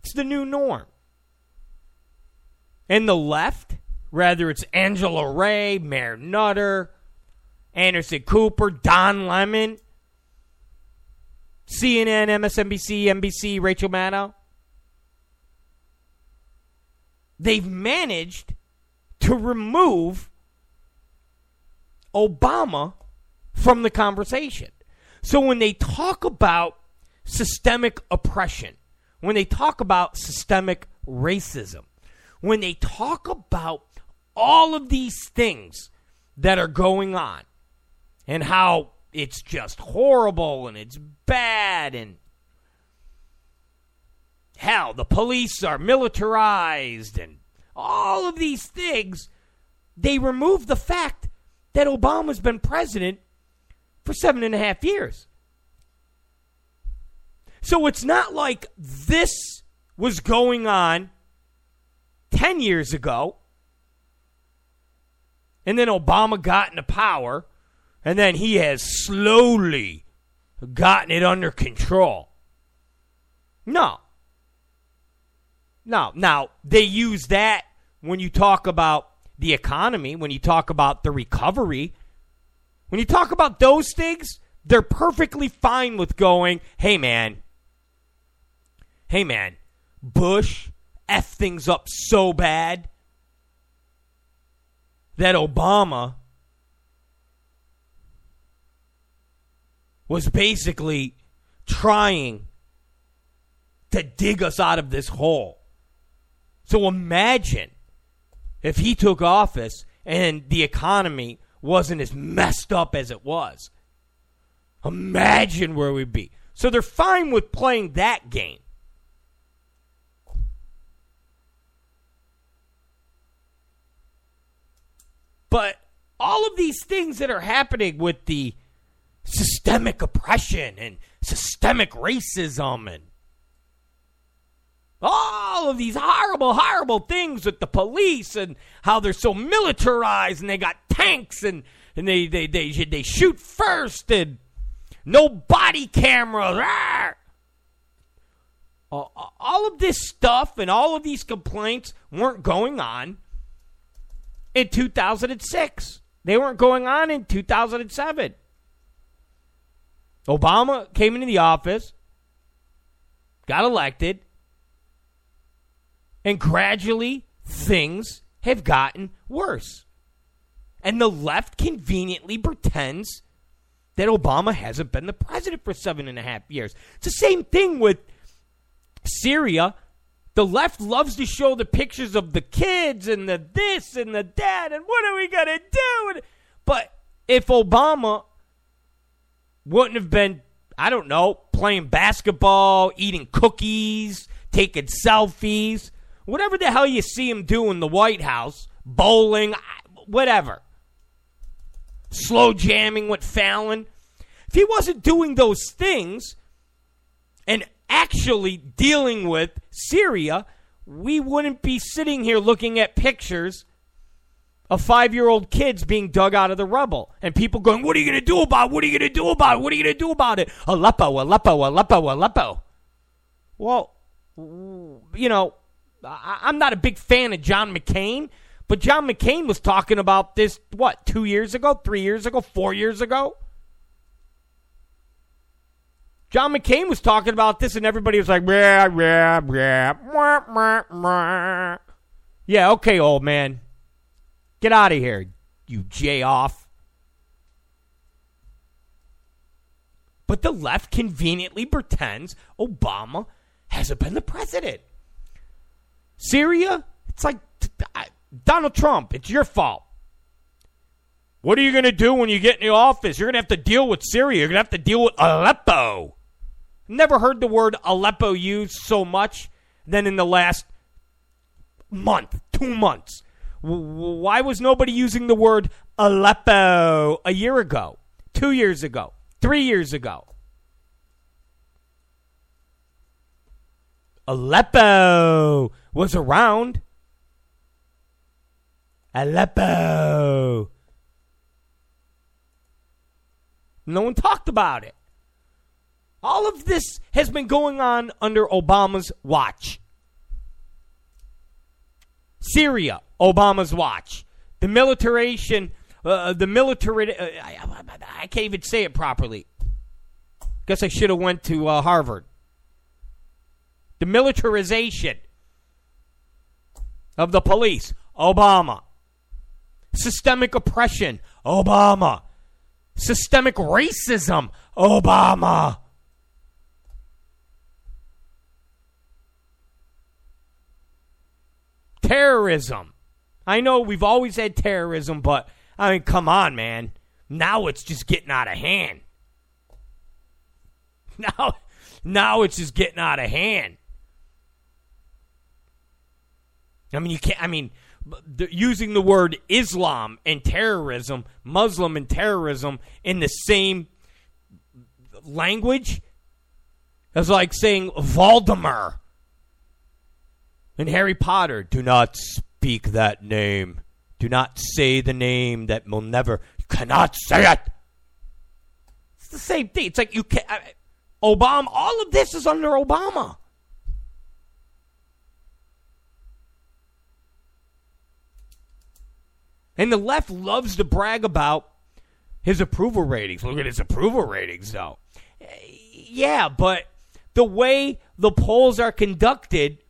It's the new norm. And the left, whether it's Angela Rye, Mayor Nutter, Anderson Cooper, Don Lemon, CNN, MSNBC, NBC, Rachel Maddow, they've managed to remove Obama from the conversation. So when they talk about systemic oppression, when they talk about systemic racism, when they talk about all of these things that are going on and how it's just horrible and it's bad and hell, the police are militarized and all of these things, they remove the fact that Obama's been president for seven and a half years. So it's not like this was going on 10 years ago, and then Obama got into power, and then he has slowly gotten it under control. No. No. Now, they use that when you talk about the economy, when you talk about the recovery, when you talk about those things, they're perfectly fine with going, hey man, hey man, Bush F things up so bad that Obama was basically trying to dig us out of this hole. So imagine if he took office and the economy wasn't as messed up as it was. Imagine where we'd be. So they're fine with playing that game. But all of these things that are happening with the systemic oppression and systemic racism and all of these horrible, horrible things with the police and how they're so militarized and they got tanks and, and they, they, they, they shoot first and no body cameras. All of this stuff and all of these complaints weren't going on in 2006. They weren't going on in 2007. Obama came into the office, got elected, and gradually things have gotten worse. And the left conveniently pretends that Obama hasn't been the president for seven and a half years. It's the same thing with Syria the left loves to show the pictures of the kids and the this and the that and what are we going to do? But if Obama wouldn't have been, I don't know, playing basketball, eating cookies, taking selfies, whatever the hell you see him do in the White House, bowling, whatever, slow jamming with Fallon, if he wasn't doing those things and actually dealing with Syria, we wouldn't be sitting here looking at pictures of five year old kids being dug out of the rubble and people going, What are you going to do about it? What are you going to do about it? What are you going to do about it? Aleppo, Aleppo, Aleppo, Aleppo. Well, you know, I'm not a big fan of John McCain, but John McCain was talking about this, what, two years ago, three years ago, four years ago? John McCain was talking about this, and everybody was like, yeah, yeah, yeah. Yeah, okay, old man. Get out of here, you jay off. But the left conveniently pretends Obama hasn't been the president. Syria, it's like Donald Trump, it's your fault. What are you going to do when you get in the office? You're going to have to deal with Syria. You're going to have to deal with Aleppo. Never heard the word Aleppo used so much than in the last month, two months. Why was nobody using the word Aleppo a year ago, two years ago, three years ago? Aleppo was around. Aleppo. No one talked about it. All of this has been going on under Obama's watch. Syria, Obama's watch. The militarization, uh, the military. Uh, I, I, can't even say it properly. Guess I should have went to uh, Harvard. The militarization of the police, Obama. Systemic oppression, Obama. Systemic racism, Obama. Terrorism. I know we've always had terrorism, but I mean, come on, man. Now it's just getting out of hand. Now, now it's just getting out of hand. I mean, you can't. I mean, using the word Islam and terrorism, Muslim and terrorism in the same language is like saying Voldemort in Harry Potter. Do not speak that name. Do not say the name that will never. You cannot say it. It's the same thing. It's like you can. not Obama. All of this is under Obama. And the left loves to brag about his approval ratings. Look at his approval ratings, though. Eh, yeah, but the way the polls are conducted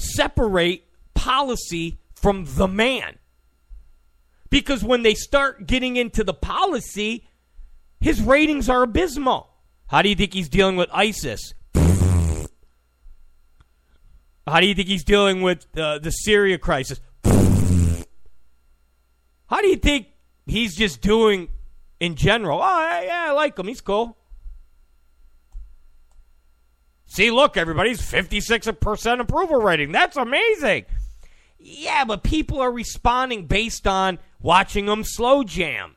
separate policy from the man. Because when they start getting into the policy, his ratings are abysmal. How do you think he's dealing with ISIS? How do you think he's dealing with uh, the Syria crisis? How do you think he's just doing in general? Oh, yeah, I like him. He's cool. See, look, everybody's 56% approval rating. That's amazing. Yeah, but people are responding based on watching them slow jam.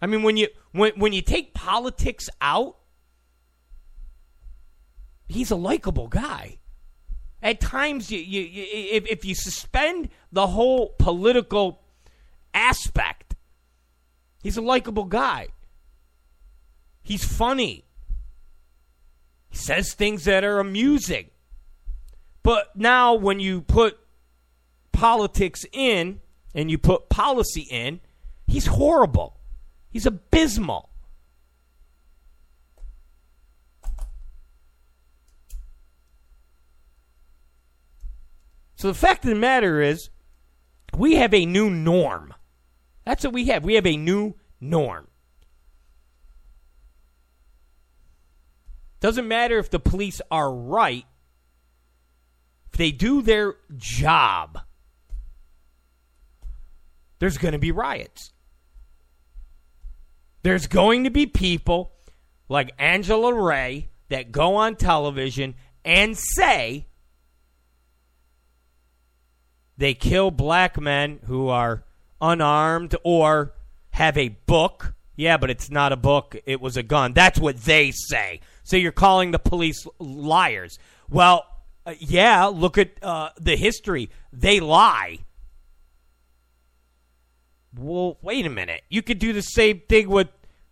I mean, when you when when you take politics out, he's a likable guy. At times, you, you, you, if, if you suspend the whole political aspect, he's a likable guy. He's funny. He says things that are amusing. But now, when you put politics in and you put policy in, he's horrible. He's abysmal. So the fact of the matter is, we have a new norm. That's what we have. We have a new norm. Doesn't matter if the police are right, if they do their job, there's going to be riots. There's going to be people like Angela Rye that go on television and say they kill black men who are unarmed or have a book. Yeah, but it's not a book, it was a gun. That's what they say. So you're calling the police liars. Well, uh, yeah, look at uh, the history. They lie. Well, wait a minute. You could do the same thing with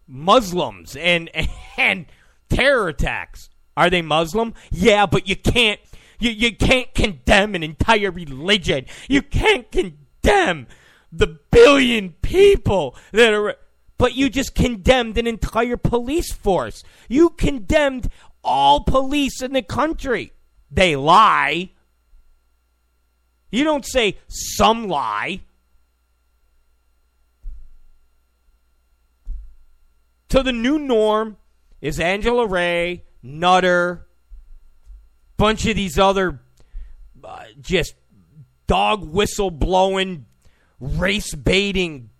Muslims and and terror attacks. Are they Muslim? Yeah, but you can't you, you can't condemn an entire religion. You can't condemn the billion people that are. But you just condemned an entire police force. You condemned all police in the country. They lie. You don't say some lie. So the new norm is Angela Rye, Nutter, bunch of these other uh, just dog whistle blowing, race baiting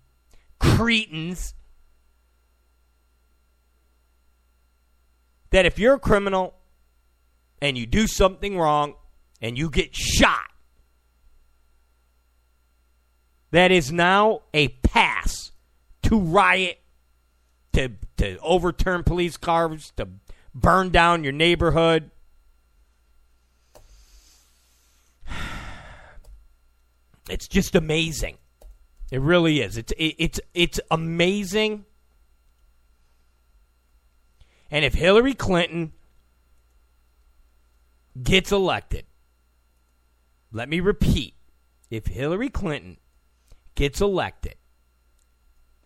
cretins. That if you're a criminal and you do something wrong and you get shot, that is now a pass to riot, to, to overturn police cars, to burn down your neighborhood. It's just amazing. It really is. It's it, it's it's amazing. And if Hillary Clinton gets elected, let me repeat, if Hillary Clinton gets elected,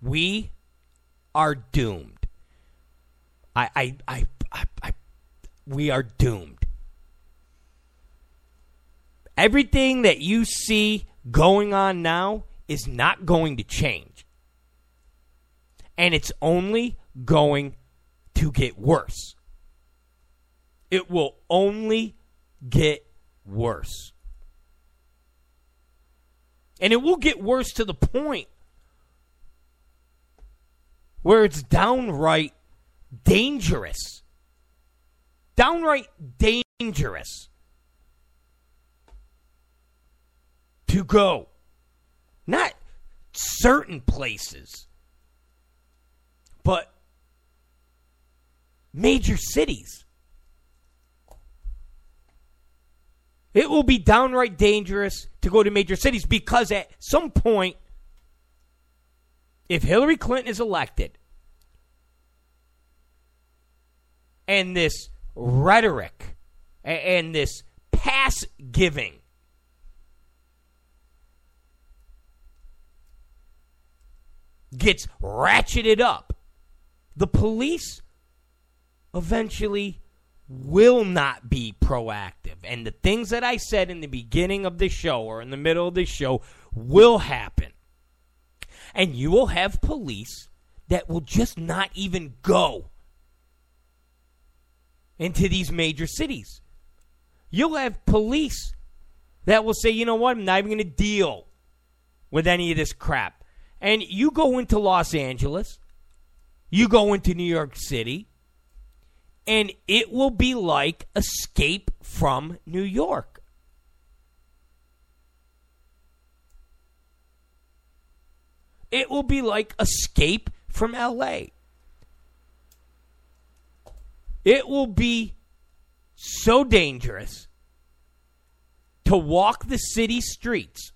we are doomed. I, I, I, I, I, we are doomed. Everything that you see going on now is not going to change. And it's only going to get worse. It will only get worse. And it will get worse to the point where it's downright dangerous. Downright dangerous to go. Not certain places, but major cities. It will be downright dangerous to go to major cities because at some point, if Hillary Clinton is elected and this rhetoric and this pass giving gets ratcheted up, the police eventually will not be proactive. And the things that I said in the beginning of the show or in the middle of the show will happen. And you will have police that will just not even go into these major cities. You'll have police that will say, you know what, I'm not even going to deal with any of this crap. And you go into Los Angeles, you go into New York City, and it will be like Escape from New York. It will be like Escape from LA. It will be so dangerous to walk the city streets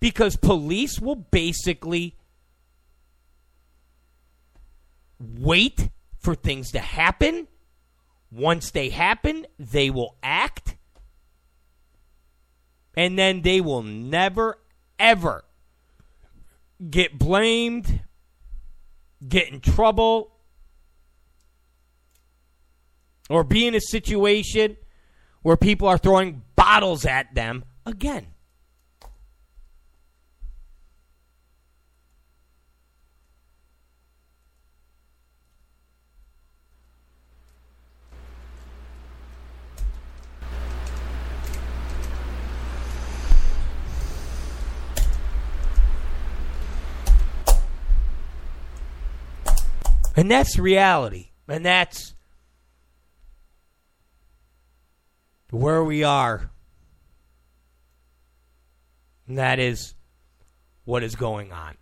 because police will basically wait for things to happen. Once they happen, they will act. And then they will never, ever get blamed, get in trouble, or be in a situation where people are throwing bottles at them again. And that's reality. And that's where we are. And that is what is going on.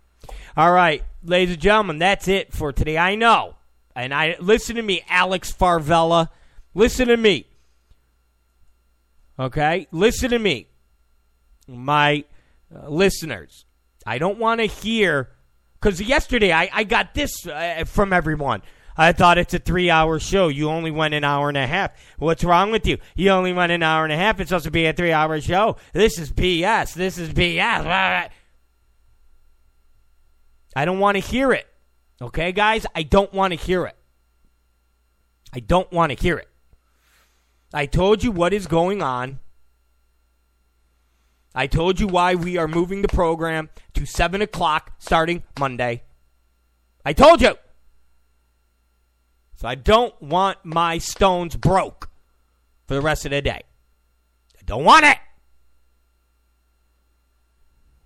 All right, ladies and gentlemen, that's it for today. I know. And I listen to me, Alex Farvella. Listen to me. Okay? Listen to me. My uh, listeners. I don't want to hear because yesterday I, I got this uh, from everyone. I thought it's a three hour show. You only went an hour and a half. What's wrong with you? You only went an hour and a half. It's supposed to be a three hour show. This is BS. This is BS. I don't want to hear it. Okay, guys? I don't want to hear it. I don't want to hear it. I told you what is going on. I told you why we are moving the program to 7 o'clock starting Monday. I told you. So I don't want my stones broke for the rest of the day. I don't want it.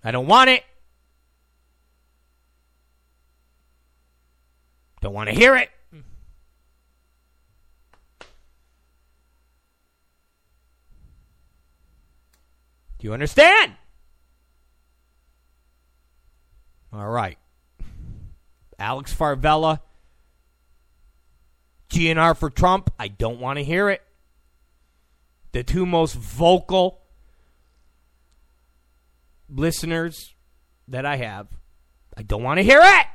I don't want it. Don't want to hear it. Do you understand? All right. Alex Farvella, GNR for Trump. I don't want to hear it. The two most vocal listeners that I have, I don't want to hear it.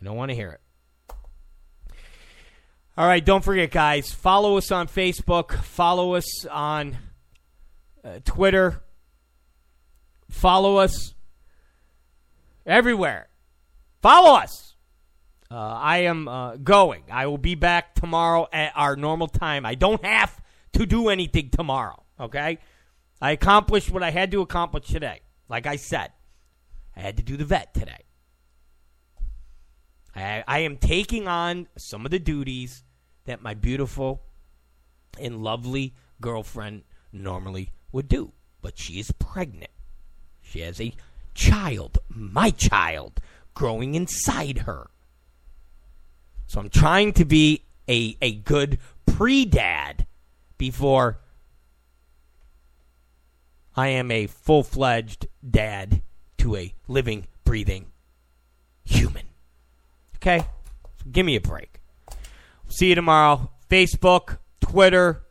I don't want to hear it. All right, don't forget, guys, follow us on Facebook, follow us on uh, Twitter, follow us everywhere. Follow us. Uh, I am uh, going. I will be back tomorrow at our normal time. I don't have to do anything tomorrow, okay? I accomplished what I had to accomplish today. Like I said, I had to do the vet today. I, I am taking on some of the duties that my beautiful and lovely girlfriend normally would do. But she is pregnant. She has a child, my child, growing inside her. So I'm trying to be a, a good pre dad before I am a full fledged dad to a living, breathing human. Okay? So give me a break. See you tomorrow. Facebook, Twitter,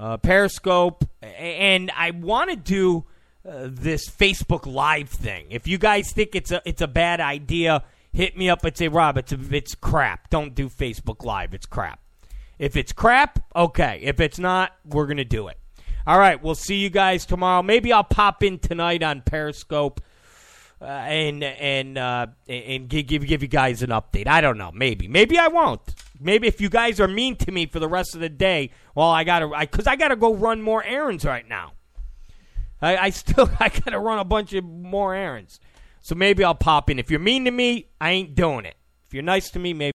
uh, Periscope, and I want to do uh, this Facebook Live thing. If you guys think it's a it's a bad idea, hit me up and say, Rob, it's a, it's crap. Don't do Facebook Live. It's crap. If it's crap, okay. If it's not, we're gonna do it. All right, we'll see you guys tomorrow. Maybe I'll pop in tonight on Periscope. Uh, and and uh, and give, give you guys an update. I don't know. Maybe maybe I won't. Maybe if you guys are mean to me for the rest of the day, well, I gotta because I, I, gotta go run more errands right now. I, I still I gotta run a bunch of more errands. So maybe I'll pop in. If you're mean to me, I ain't doing it. If you're nice to me, maybe.